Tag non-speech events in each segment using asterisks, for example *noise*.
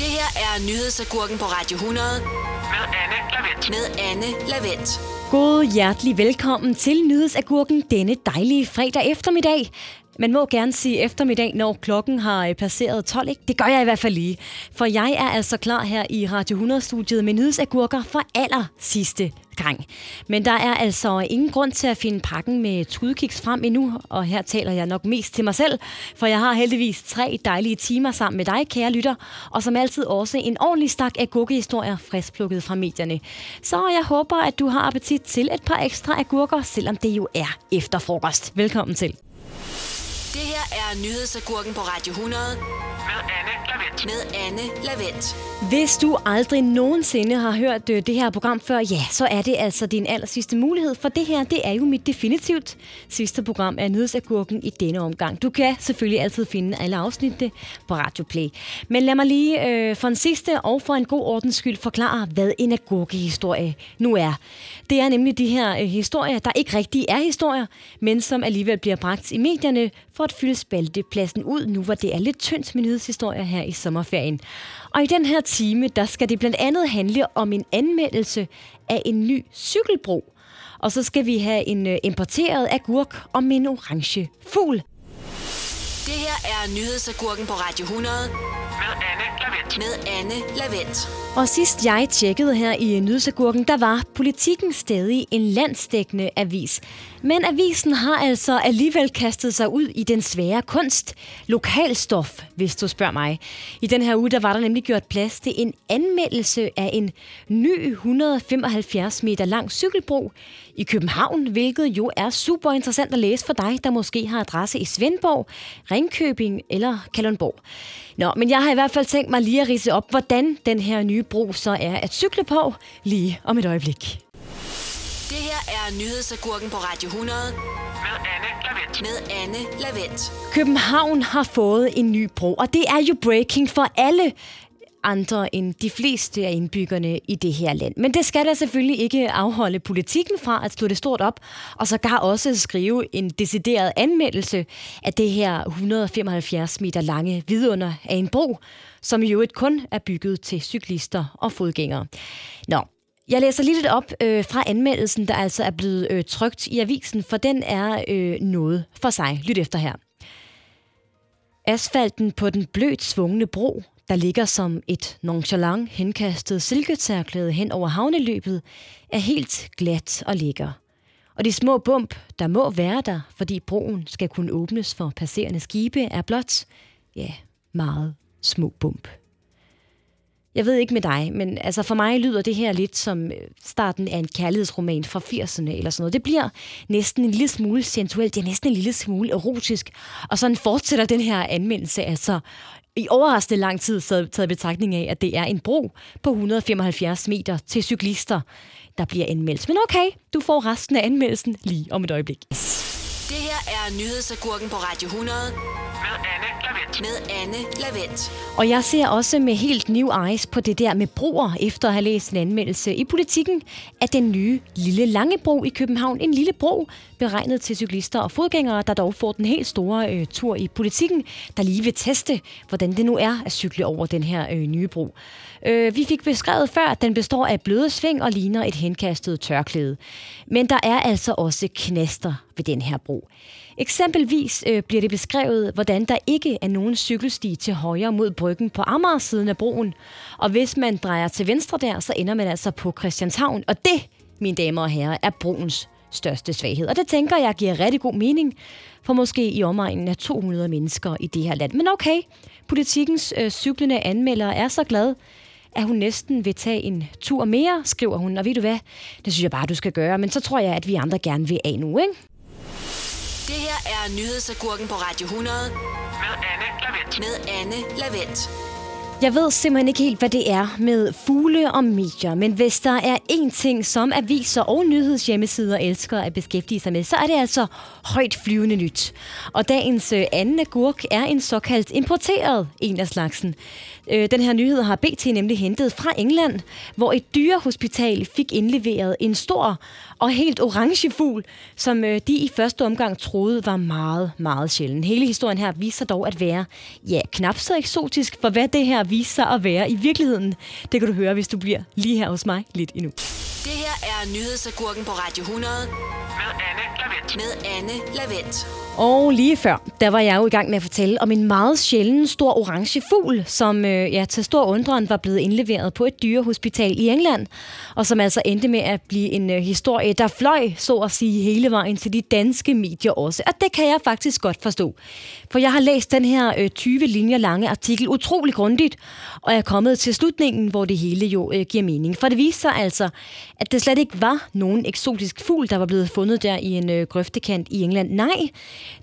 Det her er nyhedsagurken på Radio 100 med Anne Lavendt. med Anne Lavendt. God hjertelig velkommen til Nyhedsagurken denne dejlige fredag eftermiddag. Man må gerne sige eftermiddag, når klokken har øh, passeret 12, ikke? Det gør jeg i hvert fald lige. For jeg er altså klar her i Radio 100-studiet med nyhedsagurker for aller sidste gang. Men der er altså ingen grund til at finde pakken med tudkiks frem endnu, og her taler jeg nok mest til mig selv, for jeg har heldigvis tre dejlige timer sammen med dig, kære lytter, og som altid også en ordentlig stak af friskplukket fra medierne. Så jeg håber, at du har appetit til et par ekstra agurker, selvom det jo er efterfrokost. Velkommen til. Det her er nyhedsagurken på Radio 100 Med Anne Lavendt. med Anne Lavendt. Hvis du aldrig nogensinde har hørt øh, det her program før, ja, så er det altså din aller sidste mulighed, for det her, det er jo mit definitivt sidste program af Nyhedsagurken i denne omgang. Du kan selvfølgelig altid finde alle afsnittene på Radio Play. Men lad mig lige øh, for en sidste og for en god ordens skyld forklare, hvad en agurkehistorie nu er. Det er nemlig de her øh, historier, der ikke rigtig er historier, men som alligevel bliver bragt i medierne for at fylde spaltepladsen ud, nu hvor det er lidt tyndt med nyhedshistorier her i sommerferien. Og i den her time, der skal det blandt andet handle om en anmeldelse af en ny cykelbro. Og så skal vi have en øh, importeret agurk om en orange fugl. Det her er nyhedsagurken på Radio 100 Med Anne Lavendt. med Anne Lavendt. Og sidst jeg tjekkede her i Nyhedsagurken, der var politikken stadig en landsdækkende avis. Men avisen har altså alligevel kastet sig ud i den svære kunst. Lokalstof, hvis du spørger mig. I den her uge, der var der nemlig gjort plads til en anmeldelse af en ny 175 meter lang cykelbro i København, hvilket jo er super interessant at læse for dig, der måske har adresse i Svendborg, Ringkøbing eller Kalundborg. Nå, men jeg har i hvert fald tænkt mig lige at rise op, hvordan den her nye bro så er at cykle på lige om et øjeblik. Det her er nyhedsagurken på Radio 100 Med Anne Lavendt. med Anne Lavendt. København har fået en ny bro, og det er jo breaking for alle andre end de fleste af indbyggerne i det her land. Men det skal da selvfølgelig ikke afholde politikken fra at slå det stort op, og så gar også skrive en decideret anmeldelse af det her 175 meter lange vidunder af en bro, som jo et kun er bygget til cyklister og fodgængere. Nå, jeg læser lige lidt op øh, fra anmeldelsen, der altså er blevet øh, trygt i avisen, for den er øh, noget for sig. Lyt efter her. Asfalten på den blødt svungne bro, der ligger som et nonchalant henkastet silketærklæde hen over havneløbet, er helt glat og lækker. Og de små bump, der må være der, fordi broen skal kunne åbnes for passerende skibe, er blot, ja, meget små bump. Jeg ved ikke med dig, men altså for mig lyder det her lidt som øh, starten af en kærlighedsroman fra 80'erne eller sådan noget. Det bliver næsten en lille smule sensuelt, det er næsten en lille smule erotisk. Og sådan fortsætter den her anmeldelse altså i overraskende lang tid taget taget i betragtning af, at det er en bro på 175 meter til cyklister, der bliver anmeldt. Men okay, du får resten af anmeldelsen lige om et øjeblik. Det her er nyhedsagurken på Radio 100 Med Anne med Anne Lavendt. Og jeg ser også med helt new eyes på det der med broer, efter at have læst en anmeldelse i politikken af den nye lille Langebro i København. En lille bro beregnet til cyklister og fodgængere, der dog får den helt store øh, tur i politikken, der lige vil teste, hvordan det nu er at cykle over den her øh, nye bro. Øh, vi fik beskrevet før, at den består af bløde sving og ligner et henkastet tørklæde. Men der er altså også knaster ved den her bro. Eksempelvis øh, bliver det beskrevet, hvordan der ikke er nogen cykelsti til højre mod bryggen på Amager-siden af broen. Og hvis man drejer til venstre der, så ender man altså på Christianshavn. Og det, mine damer og herrer, er broens største svaghed. Og det tænker jeg giver rigtig god mening for måske i omegnen af 200 mennesker i det her land. Men okay, politikens øh, cyklende anmelder er så glad, at hun næsten vil tage en tur mere, skriver hun. Og ved du hvad, det synes jeg bare, du skal gøre. Men så tror jeg, at vi andre gerne vil af nu, ikke? Det her er nyhedsagurken på Radio 100 Med Anne Lavendt. med Anne Lavendt. Jeg ved simpelthen ikke helt, hvad det er med fugle og medier, men hvis der er én ting, som aviser og nyhedshjemmesider elsker at beskæftige sig med, så er det altså højt flyvende nyt. Og dagens øh, anden agurk er en såkaldt importeret en af slagsen. Øh, den her nyhed har BT nemlig hentet fra England, hvor et dyrehospital fik indleveret en stor og helt orange fugl, som øh, de i første omgang troede var meget, meget sjælden. Hele historien her viser dog at være, ja, knap så eksotisk, for hvad det her vise sig at være i virkeligheden. Det kan du høre, hvis du bliver lige her hos mig lidt endnu. Det her er nyhedsagurken på Radio 100 Med Anne Lavendt. med Anne Lavendt. Og lige før, der var jeg jo i gang med at fortælle om en meget sjælden stor orange fugl, som øh, ja, til stor undren var blevet indleveret på et dyrehospital i England, og som altså endte med at blive en øh, historie, der fløj, så at sige, hele vejen til de danske medier også. Og det kan jeg faktisk godt forstå. For jeg har læst den her øh, 20 linjer lange artikel utrolig grundigt, og jeg er kommet til slutningen, hvor det hele jo øh, giver mening. For det viser sig altså, at det slet ikke var nogen eksotisk fugl, der var blevet fundet der i en øh, grøftekant i England. Nej,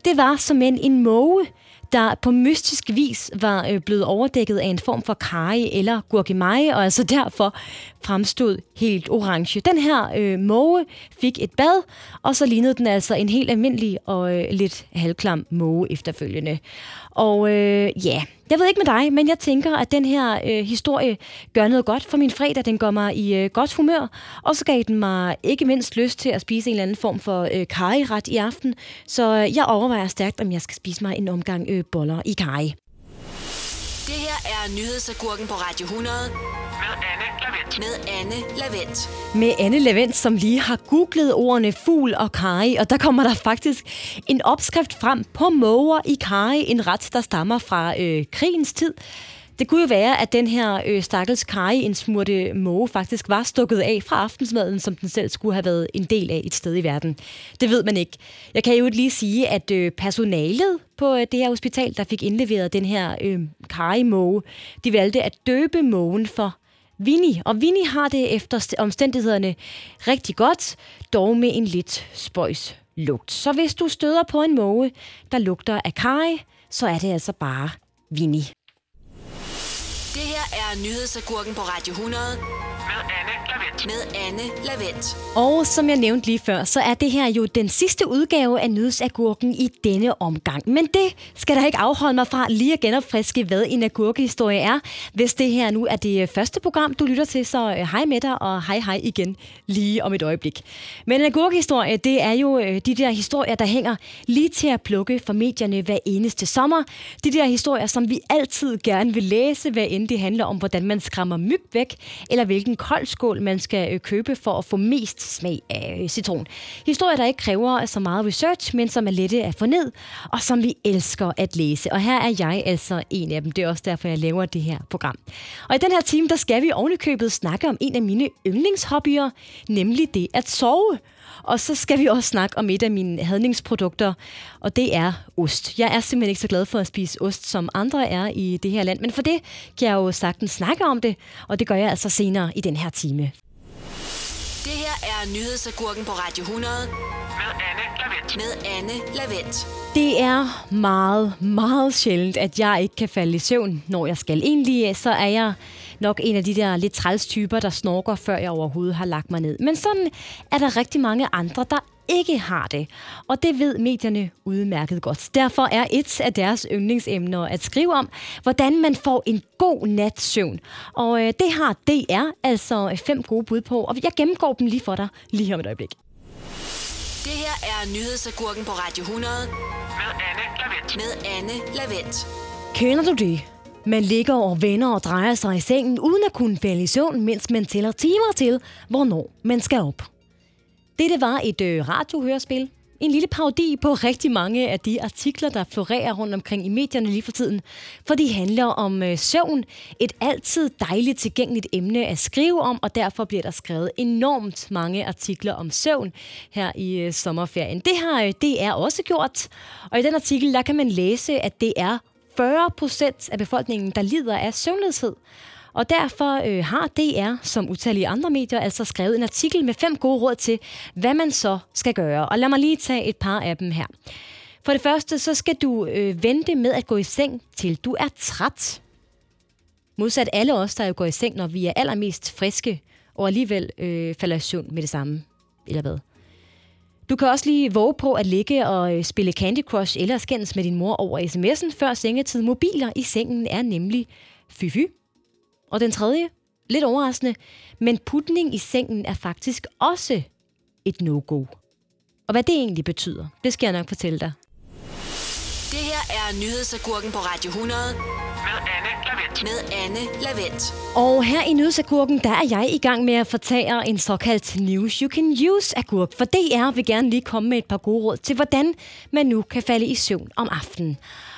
det var som en, en måge, der på mystisk vis var øh, blevet overdækket af en form for karry eller gurkemeje, og altså derfor fremstod helt orange. Den her øh, måge fik et bad, og så lignede den altså en helt almindelig og øh, lidt halvklam måge efterfølgende. Og øh, ja, jeg ved ikke med dig, men jeg tænker, at den her øh, historie gør noget godt for min fredag. Den går mig i øh, godt humør, og så gav den mig ikke mindst lyst til at spise en eller anden form for øh, karryret i aften. Så øh, jeg overvejer stærkt, om jeg skal spise mig en omgang øh, boller i karry. Det her er nyhedsagurken på Radio 100 Med med Anne Lavendt. med Anne Lavendt, som lige har googlet ordene fugl og kari, og der kommer der faktisk en opskrift frem på måger i kari, en ret, der stammer fra øh, krigens tid. Det kunne jo være, at den her øh, stakkels kari, en smurte måge, faktisk var stukket af fra aftensmaden, som den selv skulle have været en del af et sted i verden. Det ved man ikke. Jeg kan jo lige sige, at øh, personalet på øh, det her hospital, der fik indleveret den her øh, kari-måge, de valgte at døbe mågen for Vinnie. Og Vinnie har det efter omstændighederne rigtig godt, dog med en lidt spøjs lugt. Så hvis du støder på en måge, der lugter af kaj, så er det altså bare Vinnie. Det her er nyhedsagurken på Radio 100 Med Anne Lavendt. med Anne Lavendt. Og som jeg nævnte lige før, så er det her jo den sidste udgave af nyhedsagurken i denne omgang. Men det skal da ikke afholde mig fra lige at genopfriske, hvad en agurkehistorie er. Hvis det her nu er det første program, du lytter til, så øh, hej med dig, og hej hej igen lige om et øjeblik. Men en agurkehistorie, det er jo øh, de der historier, der hænger lige til at plukke for medierne hver eneste sommer. De der historier, som vi altid gerne vil læse, hvad end det handler om, hvordan man skræmmer myg væk, eller hvilken koldskål man skal øh, købe for at få mest smag af øh, citron. Historier, der ikke kræver så meget research, men som er lette at få ned, og som vi elsker at læse. Og her er jeg altså en af dem. Det er også derfor, jeg laver det her program. Og i den her time, der skal vi ovenikøbet snakke om en af mine yndlingshobbyer, nemlig det at sove. Og så skal vi også snakke om et af mine hadningsprodukter, og det er ost. Jeg er simpelthen ikke så glad for at spise ost, som andre er i det her land, men for det kan jeg jo sagtens snakke om det, og det gør jeg altså senere i den her time. Det her er nyhedsagurken på Radio 100 Med Anne Lavendt. med Anne Lavendt. Det er meget, meget sjældent, at jeg ikke kan falde i søvn, når jeg skal. Egentlig så er jeg nok en af de der lidt træls typer, der snorker, før jeg overhovedet har lagt mig ned. Men sådan er der rigtig mange andre, der ikke har det. Og det ved medierne udmærket godt. Derfor er et af deres yndlingsemner at skrive om, hvordan man får en god nats søvn. Og øh, det har DR altså fem gode bud på, og jeg gennemgår dem lige for dig lige om et øjeblik. Det her er nyhedsagurken på Radio 100 Med Anne Lavendt. med Anne Lavendt. Kender du det? Man ligger og vender og drejer sig i sengen, uden at kunne falde i søvn, mens man tæller timer til, hvornår man skal op. Dette var et øh, radiohørespil. En lille parodi på rigtig mange af de artikler, der florerer rundt omkring i medierne lige for tiden. For de handler om øh, søvn. Et altid dejligt tilgængeligt emne at skrive om, og derfor bliver der skrevet enormt mange artikler om søvn her i øh, sommerferien. Det har øh, DR også gjort, og i den artikel der kan man læse, at det er 40 procent af befolkningen, der lider af søvnløshed. Og derfor øh, har DR, som utallige andre medier, altså skrevet en artikel med fem gode råd til, hvad man så skal gøre. Og lad mig lige tage et par af dem her. For det første, så skal du øh, vente med at gå i seng, til du er træt. Modsat alle os, der jo går i seng, når vi er allermest friske, og alligevel øh, falder i søvn med det samme. Eller hvad? Du kan også lige våge på at ligge og øh, spille Candy Crush eller skændes med din mor over sms'en før sengetid. Mobiler i sengen er nemlig fy-fy. Og den tredje, lidt overraskende, men putning i sengen er faktisk også et no-go. Og hvad det egentlig betyder, det skal jeg nok fortælle dig. Det her er nyhedsagurken på Radio 100 Med Anne Lavendt. Med Anne Lavendt. Og her i Nyhedsagurken, der er jeg i gang med at fortære en såkaldt News You Can Use agurk. For DR vil gerne lige komme med et par gode råd til, hvordan man nu kan falde i søvn om aftenen.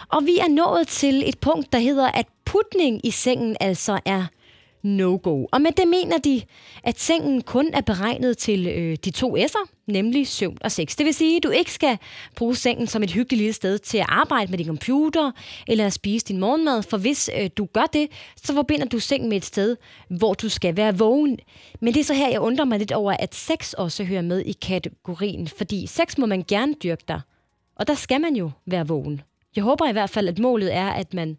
Og vi er nået til et punkt, der hedder, at putning i sengen altså er no-go. Og med det mener de, at sengen kun er beregnet til øh, de to S'er, nemlig søvn og sex. Det vil sige, at du ikke skal bruge sengen som et hyggeligt lille sted til at arbejde med din computer eller at spise din morgenmad, for hvis øh, du gør det, så forbinder du sengen med et sted, hvor du skal være vågen. Men det er så her, jeg undrer mig lidt over, at sex også hører med i kategorien, fordi sex må man gerne dyrke dig, og der skal man jo være vågen. Jeg håber i hvert fald, at målet er, at man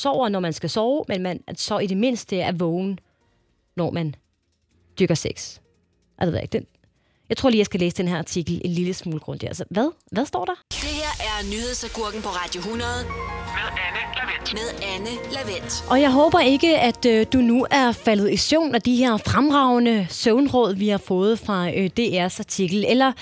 sover, når man skal sove, men man så i det mindste er vågen, når man dyrker sex. Altså, ved jeg ikke, den, jeg tror lige, jeg skal læse den her artikel en lille smule grundigt. Altså, hvad? Hvad står der? Det her er Nyhedsagurken på Radio 100 Med Anne Lavendt med Anne Lavendt. Og jeg håber ikke, at øh, du nu er faldet i søvn af de her fremragende søvnråd, vi har fået fra øh, DR's artikel. Eller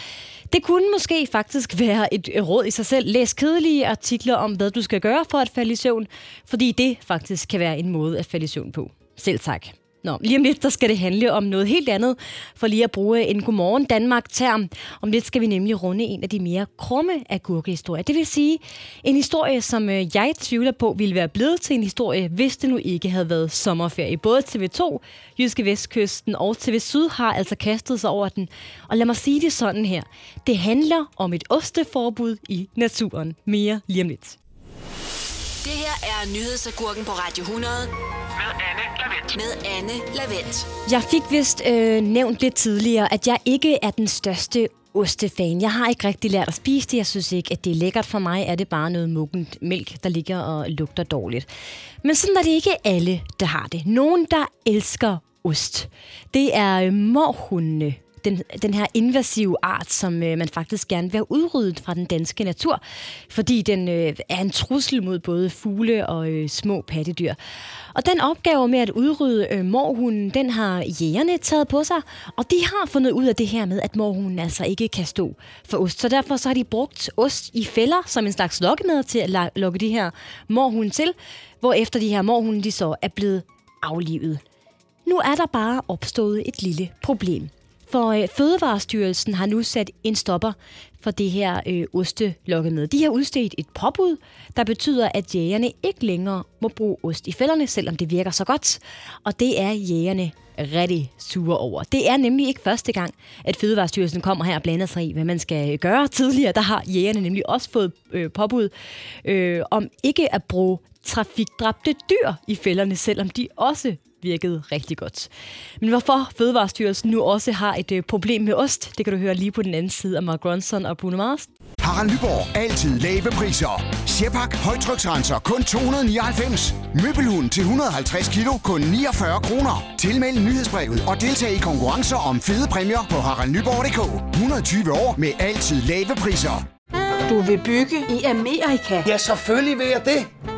det kunne måske faktisk *laughs* være et øh, råd i sig selv. Læs kedelige artikler om, hvad du skal gøre for at falde i søvn, fordi det faktisk kan være en måde at falde i søvn på. Selv tak. Nå, lige om lidt, der skal det handle om noget helt andet, for lige at bruge en Godmorgen Danmark-term. Om lidt skal vi nemlig runde en af de mere krumme agurkehistorier. Det vil sige en historie, som øh, jeg tvivler på ville være blevet til en historie, hvis det nu ikke havde været sommerferie. Både TV2, Jyske Vestkysten og TV Syd har altså kastet sig over den. Og lad mig sige det sådan her. Det handler om et osteforbud i naturen. Mere lige om lidt. Det her er Nyhedsagurken på Radio 100 Med Anne med Anne Lavendt. Jeg fik vist øh, nævnt lidt tidligere, at jeg ikke er den største ostefan. Jeg har ikke rigtig lært at spise det. Jeg synes ikke, at det er lækkert. For mig er det bare noget muggent mælk, der ligger og lugter dårligt. Men sådan er det ikke alle, der har det. Nogen, der elsker ost. Det er øh, morhundene. Den, den her invasive art, som øh, man faktisk gerne vil have udryddet fra den danske natur, fordi den øh, er en trussel mod både fugle og øh, små pattedyr. Og den opgave med at udrydde øh, morhunden, den har jægerne taget på sig, og de har fundet ud af det her med, at morhunden altså ikke kan stå for ost. Så derfor så har de brugt ost i fælder som en slags lokkemad til at lokke de her morhunde til, hvor efter de her morhunde de så er blevet aflivet. Nu er der bare opstået et lille problem. For øh, Fødevarestyrelsen har nu sat en stopper for det her øh, ostelokkemad. De har udstedt et påbud, der betyder, at jægerne ikke længere må bruge ost i fælderne, selvom det virker så godt. Og det er jægerne rigtig sure over. Det er nemlig ikke første gang, at Fødevarestyrelsen kommer her og blander sig i, hvad man skal øh, gøre. Tidligere der har jægerne nemlig også fået øh, påbud øh, om ikke at bruge trafikdræbte dyr i fælderne, selvom de også virkede rigtig godt. Men hvorfor Fødevarestyrelsen nu også har et øh, problem med ost, det kan du høre lige på den anden side af Mark Ronson og Bruno Mars. Harald Nyborg. Altid lave priser. Sjehpak. Højtryksrenser. Kun 299. Møbelhund til 150 kilo. Kun 49 kroner. Tilmeld nyhedsbrevet og deltag i konkurrencer om fede præmier på haraldnyborg.dk. 120 år med altid lave priser. Du vil bygge i Amerika? Ja, selvfølgelig vil jeg det.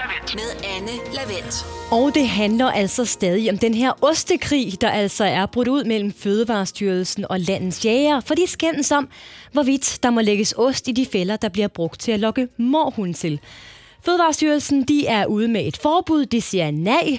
med Anne Lavendt. Og det handler altså stadig om den her ostekrig, der altså er brudt ud mellem Fødevarestyrelsen og landets jæger, for de skændes om, hvorvidt der må lægges ost i de fælder, der bliver brugt til at lokke morhund til. Fødevarestyrelsen de er ude med et forbud, de siger nej,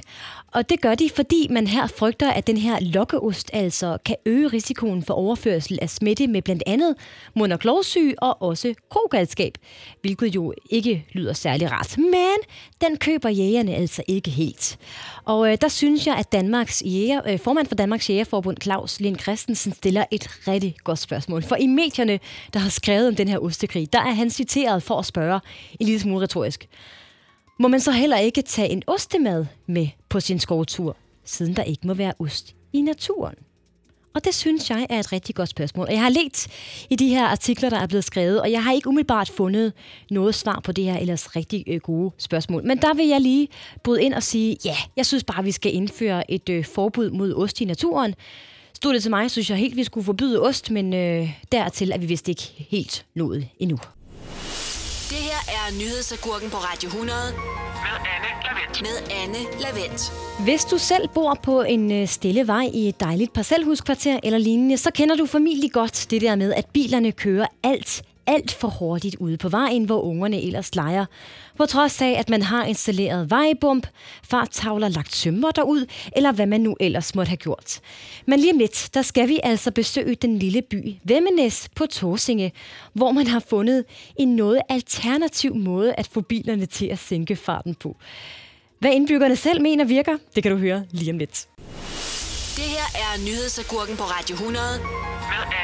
og det gør de, fordi man her frygter, at den her lokkeost altså kan øge risikoen for overførsel af smitte med blandt andet mund- og klovsyge og også krogalskab, hvilket jo ikke lyder særlig rart. Men den køber jægerne altså ikke helt. Og øh, der synes jeg, at Danmarks jæger, øh, formand for Danmarks Jægerforbund, Claus Lind Christensen, stiller et rigtig godt spørgsmål. For i medierne, der har skrevet om den her ostekrig, der er han citeret for at spørge en lille smule retorisk. Må man så heller ikke tage en ostemad med på sin skovtur, siden der ikke må være ost i naturen? Og det synes jeg er et rigtig godt spørgsmål. Og jeg har let i de her artikler, der er blevet skrevet, og jeg har ikke umiddelbart fundet noget svar på det her ellers rigtig øh, gode spørgsmål. Men der vil jeg lige bryde ind og sige, ja, jeg synes bare, vi skal indføre et øh, forbud mod ost i naturen. Stod det til mig, synes jeg helt, vi skulle forbyde ost, men øh, dertil er vi vist ikke helt nået endnu. Det her er nyhedsagurken på Radio 100 Med Anne Lavendt. med Anne Lavendt. Hvis du selv bor på en øh, stille vej i et dejligt parcelhuskvarter eller lignende, så kender du formentlig godt det der med, at bilerne kører alt, alt for hurtigt ude på vejen, hvor ungerne ellers leger. På trods af, at man har installeret vejbump, farttavler lagt sømmer derud, eller hvad man nu ellers måtte have gjort. Men lige om lidt, der skal vi altså besøge den lille by Vemmenes på Torsinge, hvor man har fundet en noget alternativ måde at få bilerne til at sænke farten på. Hvad indbyggerne selv mener virker, det kan du høre lige om lidt. Det her er nyhedsagurken på Radio 100 Med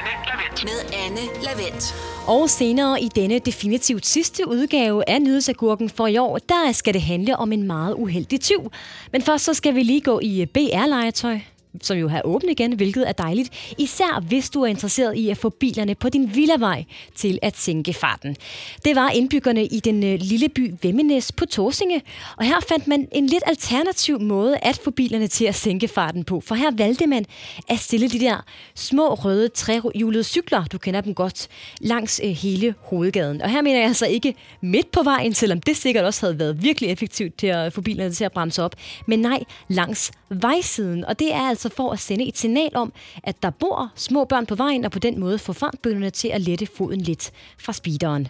med Anne Lavendt. Og senere i denne definitivt sidste udgave af Nydelsagurken for i år, der skal det handle om en meget uheldig tyv. Men først så skal vi lige gå i BR-legetøj som jo har åbent igen, hvilket er dejligt. Især hvis du er interesseret i at få bilerne på din villavej til at sænke farten. Det var indbyggerne i den øh, lille by Vemmenes på Torsinge, og her fandt man en lidt alternativ måde at få bilerne til at sænke farten på. For her valgte man at stille de der små røde trehjulede cykler, du kender dem godt, langs øh, hele hovedgaden. Og her mener jeg altså ikke midt på vejen, selvom det sikkert også havde været virkelig effektivt til at få bilerne til at bremse op, men nej, langs vejsiden. Og det er altså for at sende et signal om, at der bor små børn på vejen, og på den måde få fartbønderne til at lette foden lidt fra speederen.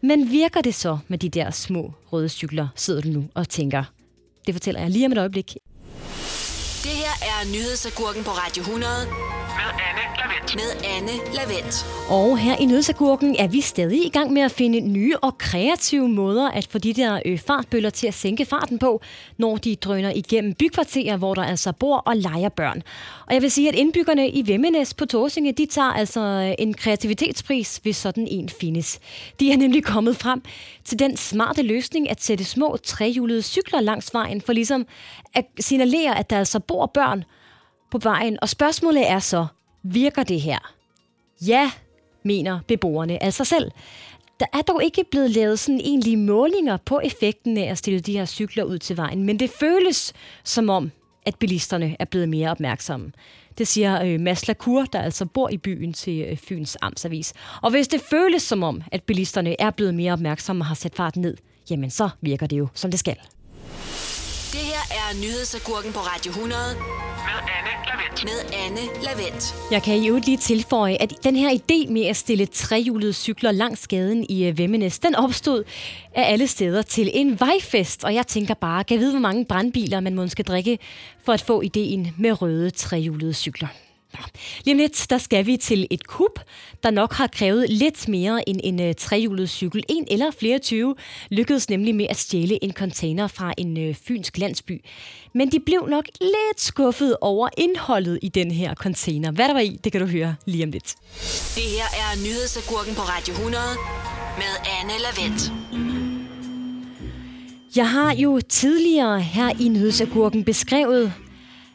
Men virker det så med de der små røde cykler, sidder du nu og tænker? Det fortæller jeg lige om et øjeblik. Det her er nyhedsagurken på Radio 100 Med med Anne Lavendt. Og her i Nødsagurken er vi stadig i gang med at finde nye og kreative måder at få de der øh, fartbøller til at sænke farten på, når de drøner igennem bykvarterer, hvor der altså bor og leger børn. Og jeg vil sige, at indbyggerne i Vemmenes på Torsinge, de tager altså øh, en kreativitetspris, hvis sådan en findes. De er nemlig kommet frem til den smarte løsning at sætte små trehjulede cykler langs vejen, for ligesom at signalere, at der altså bor børn på vejen. Og spørgsmålet er så, virker det her? Ja, mener beboerne altså selv. Der er dog ikke blevet lavet sådan egentlige målinger på effekten af at stille de her cykler ud til vejen, men det føles som om, at bilisterne er blevet mere opmærksomme. Det siger øh, Mads Lacour, der altså bor i byen til øh, Fyns Amtsavis. Og hvis det føles som om, at bilisterne er blevet mere opmærksomme og har sat farten ned, jamen så virker det jo, som det skal. Det her er nyhedsagurken på Radio 100 med Anne Lavendt. Jeg kan i øvrigt lige tilføje, at den her idé med at stille trehjulede cykler langs gaden i øh, Vemmenes, den opstod af alle steder til en vejfest. Og jeg tænker bare, kan jeg vide, hvor mange brandbiler man måske skal drikke for at få ideen med røde trehjulede cykler. Lige om lidt, der skal vi til et kub, der nok har krævet lidt mere end en uh, trehjulet cykel. En eller flere 20 lykkedes nemlig med at stjæle en container fra en uh, fynsk landsby. Men de blev nok lidt skuffet over indholdet i den her container. Hvad der var i, det kan du høre lige om lidt. Det her er nyhedsagurken på Radio 100 med Anne Lavendt. Jeg har jo tidligere her i Nyhedsagurken beskrevet,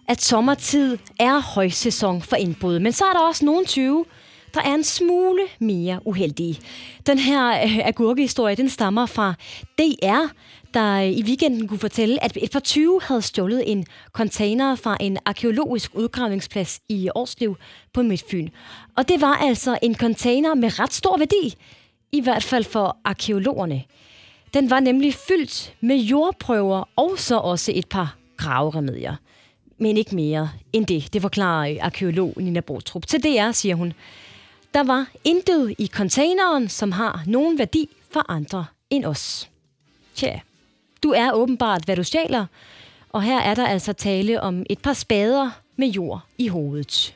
at sommertid er højsæson for indbrud. Men så er der også nogle 20, der er en smule mere uheldige. Den her øh, agurkehistorie, den stammer fra DR, der i weekenden kunne fortælle, at et par 20 havde stjålet en container fra en arkeologisk udgravningsplads i Årslev på Midtfyn. Og det var altså en container med ret stor værdi, i hvert fald for arkeologerne. Den var nemlig fyldt med jordprøver og så også et par graveremedier. Men ikke mere end det, det forklarer arkeolog Nina Botrup. Til DR siger hun, der var intet i containeren, som har nogen værdi for andre end os. Tja, du er åbenbart, hvad du stjæler, Og her er der altså tale om et par spader med jord i hovedet.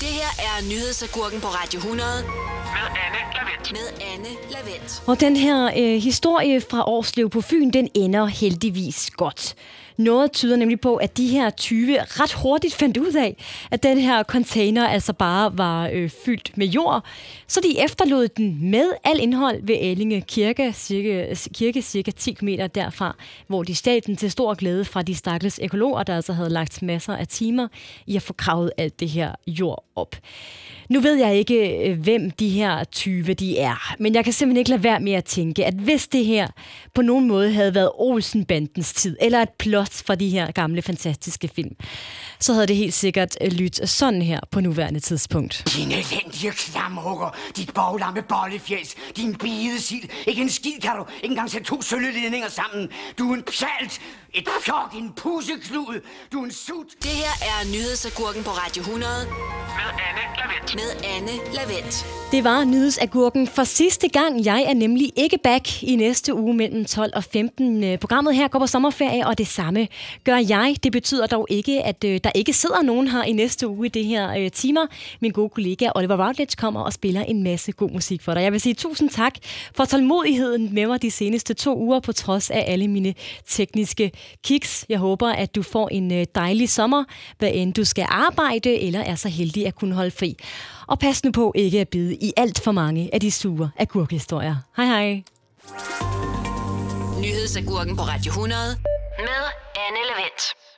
Det her er nyhedsagurken på Radio 100 Med Anne Lavendt. med Anne Lavendt. Og den her øh, historie fra Årslev på Fyn, den ender heldigvis godt. Noget tyder nemlig på, at de her 20 ret hurtigt fandt ud af, at den her container altså bare var øh, fyldt med jord. Så de efterlod den med al indhold ved Ellinge Kirke, cirka, kirke cirka 10 meter derfra, hvor de stjal den til stor glæde fra de stakkels økologer, der altså havde lagt masser af timer i at få kravet alt det her jord op. Nu ved jeg ikke, øh, hvem de her 20 de er, men jeg kan simpelthen ikke lade være med at tænke, at hvis det her på nogen måde havde været Olsenbandens tid, eller et plot fra de her gamle, fantastiske film, så havde det helt sikkert øh, lyttet sådan her på nuværende tidspunkt. Din elendige klamhugger, dit boglamme bollefjæs, din bidesil. Ikke en skid kan du ikke engang sætte to sølvledninger sammen. Du er en pjalt, et pjok, en pusseklud, du er en sut. Det her er nyhedsagurken på Radio 100 Med Anne Lavendt. med Anne Lavendt. Det var nyhedsagurken for sidste gang. Jeg er nemlig ikke back i næste uge mellem 12 og 15. Øh, Programmet her går på sommerferie, og det samme gør jeg. Det betyder dog ikke, at øh, der ikke sidder nogen her i næste uge i det her øh, timer. Min gode kollega Oliver Routledge kommer og spiller en masse god musik for dig. Jeg vil sige tusind tak for tålmodigheden med mig de seneste to uger, på trods af alle mine tekniske kiks. Jeg håber, at du får en øh, dejlig sommer, hvad end du skal arbejde eller er så heldig at kunne holde fri. Og pas nu på ikke at bide i alt for mange af de sure agurkehistorier. Hej hej. Nyhedsagurken på Radio 100 med Anne Lavendt.